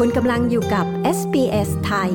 คุณกำลังอยู่กับ SBS ไทย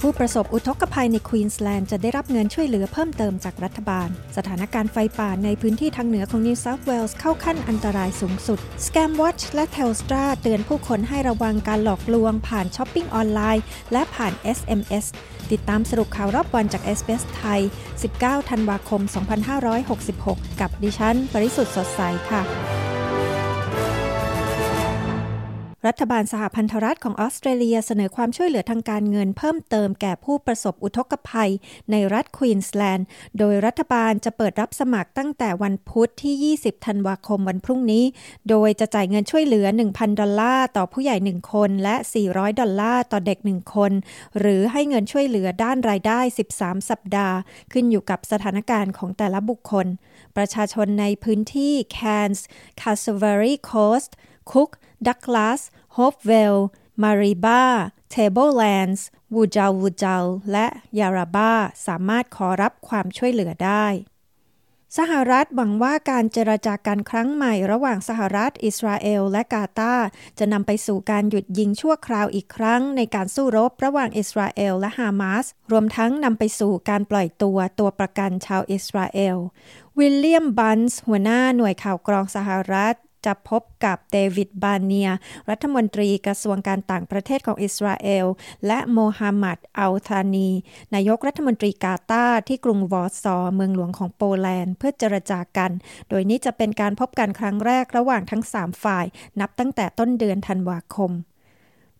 ผู้ประสบอุทกภัยในควีนสแลนด์จะได้รับเงินช่วยเหลือเพิ่มเติมจากรัฐบาล สถานการณ์ไฟป่าในพื้นที่ทางเหนือของ New South Wales เข้าขั้นอันตรายสูงสุด Scam Watch และ Telstra เตือนผู้คนให้ระวังการหลอกลวง ผ่านช้อปปิ้งออนไลน์ และผ่าน SMS ติดตามสรุปข่าวรอบวันจาก SBS ไทย 19 ธันวาคม 2566 กับดิฉัน ปริสุทธ์สดใสค่ะ รัฐบาลสหพันธรัฐของออสเตรเลียเสนอความช่วยเหลือทางการเงินเพิ่มเติมแก่ผู้ประสบอุทกภัยในรัฐควีนสแลนด์ โดยรัฐบาลจะเปิดรับสมัครตั้งแต่วันพุธที่ 20 ธันวาคมวันพรุ่งนี้ โดยจะจ่ายเงินช่วยเหลือ 1,000 ดอลลาร์ต่อผู้ใหญ่ 1 คนและ 400 ดอลลาร์ต่อเด็ก 1 คน หรือให้เงินช่วยเหลือด้านรายได้ 13 สัปดาห์ ขึ้นอยู่กับสถานการณ์ของแต่ละบุคคล ประชาชนในพื้นที่แคนส์คาสเวอรี่โคสต์ คุก ดักลาส โฮปเวล มาริบาเทเบิลแลนด์วูจาวูจัลและยาราบาสามารถขอรับความช่วยเหลือได้ สหรัฐหวังว่าการเจรจากันครั้งใหม่ระหว่างสหรัฐ อิสราเอล และกาตาร์จะนำไปสู่การหยุดยิงชั่วคราวอีกครั้ง ในการสู้รบระหว่างอิสราเอลและฮามาส รวมทั้งนำไปสู่การปล่อยตัวตัวประกันชาวอิสราเอลวิลเลียมเบิร์นส์หัวหน้าหน่วยข่าวกรองสหรัฐ จะพบกับเดวิดบาร์เนีย รัฐมนตรีกระทรวงการต่างประเทศของอิสราเอล และโมฮัมหมัดอัลธานี นายกรัฐมนตรีกาตาร์ที่กรุงวอร์ซอเมืองหลวงของโปแลนด์ เพื่อเจรจากัน โดยนี้จะเป็นการพบกันครั้งแรกระหว่างทั้ง 3 ฝ่าย นับตั้งแต่ต้นเดือนธันวาคม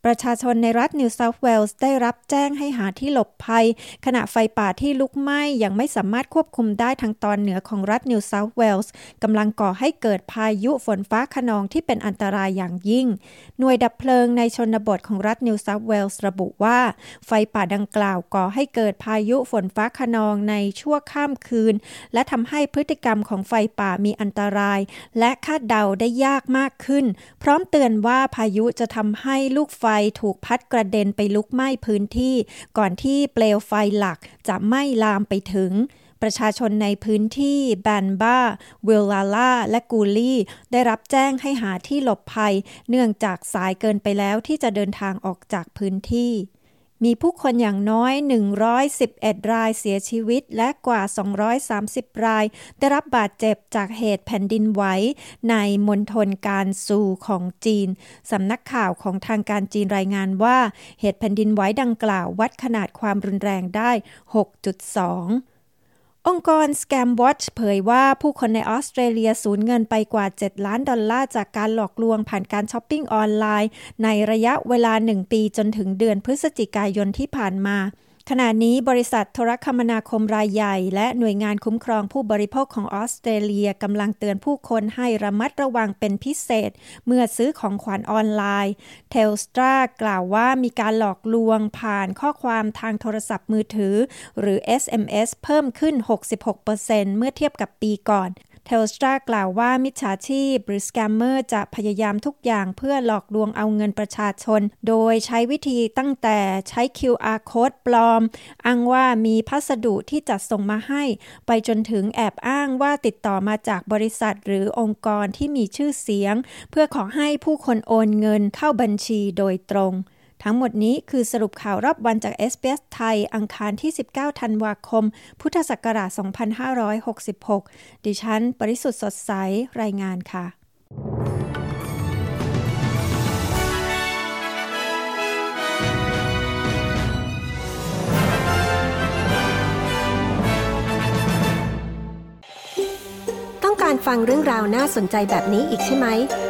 ประชาชนในรัฐนิวเซาท์เวลส์ได้รับแจ้งให้หาที่หลบภัย ขณะไฟป่าที่ลุกไหม้ยังไม่สามารถควบคุมได้ทางตอนเหนือของรัฐนิวเซาท์เวลส์กำลังก่อให้เกิดพายุฝนฟ้าคะนองที่เป็นอันตรายอย่างยิ่ง หน่วยดับเพลิงในชนบทของรัฐนิวเซาท์เวลส์ระบุว่า ไฟป่าดังกล่าวก่อให้เกิดพายุฝนฟ้าคะนองในชั่วข้ามคืน และทำให้พฤติกรรมของไฟป่ามีอันตราย และคาดเดาได้ยากมากขึ้น พร้อมเตือนว่าพายุจะทำให้ลูกไฟถูกพัดกระเด็นไปลุกไหม้พื้นที่ ก่อนที่เปลวไฟหลักจะไหม้ลามไปถึง ประชาชนในพื้นที่แบนบ้าวิลลาล่า และกูลี่ ได้รับแจ้งให้หาที่หลบภัย เนื่องจากสายเกินไปแล้วที่จะเดินทางออกจากพื้นที่ มีผู้คนอย่างน้อย 111 รายเสียชีวิตและกว่า 230 ราย ได้รับบาดเจ็บจากเหตุแผ่นดินไหวในมณฑลการซูของจีน สำนักข่าวของทางการจีนรายงานว่า เหตุแผ่นดินไหวดังกล่าววัดขนาดความรุนแรงได้ 6.2 องค์กร Scam Watch เผยว่าผู้คนในออสเตรเลียสูญเงินไปกว่า 7 ล้านดอลลาร์จากการหลอกลวงผ่านการช้อปปิ้งออนไลน์ ในระยะเวลา 1 ปีจนถึงเดือนพฤศจิกายนที่ผ่านมา ขณะนี้บริษัทโทรคมนาคมรายใหญ่ และหน่วยงานคุ้มครองผู้บริโภคของออสเตรเลียกำลังเตือนผู้คนให้ระมัดระวังเป็นพิเศษ เมื่อซื้อของขวัญออนไลน์เทลสตรากล่าวว่ามีการหลอกลวงผ่านข้อความทางโทรศัพท์มือถือ หรือ SMS เพิ่มขึ้น 66%เมื่อเทียบกับปีก่อน เทลสตรากล่าวว่ามิจฉาชีพหรือสแกมเมอร์จะพยายามทุกอย่างเพื่อหลอกลวงเอาเงินประชาชน โดยใช้วิธีตั้งแต่ใช้ QR code ปลอม อ้างว่ามีพัสดุที่จัดส่งมาให้ ไปจนถึงแอบอ้างว่าติดต่อมาจากบริษัทหรือองค์กรที่มีชื่อเสียง เพื่อขอให้ผู้คนโอนเงินเข้าบัญชีโดยตรง ทั้งหมดนี้คือสรุปข่าวรอบวันจาก SBS ไทย อังคารที่ 19 ธันวาคม พุทธศักราช 2566 ดิฉัน ปริสุทธ์สดใส รายงานค่ะต้องการฟังเรื่องราวน่าสนใจแบบนี้อีกใช่ไหม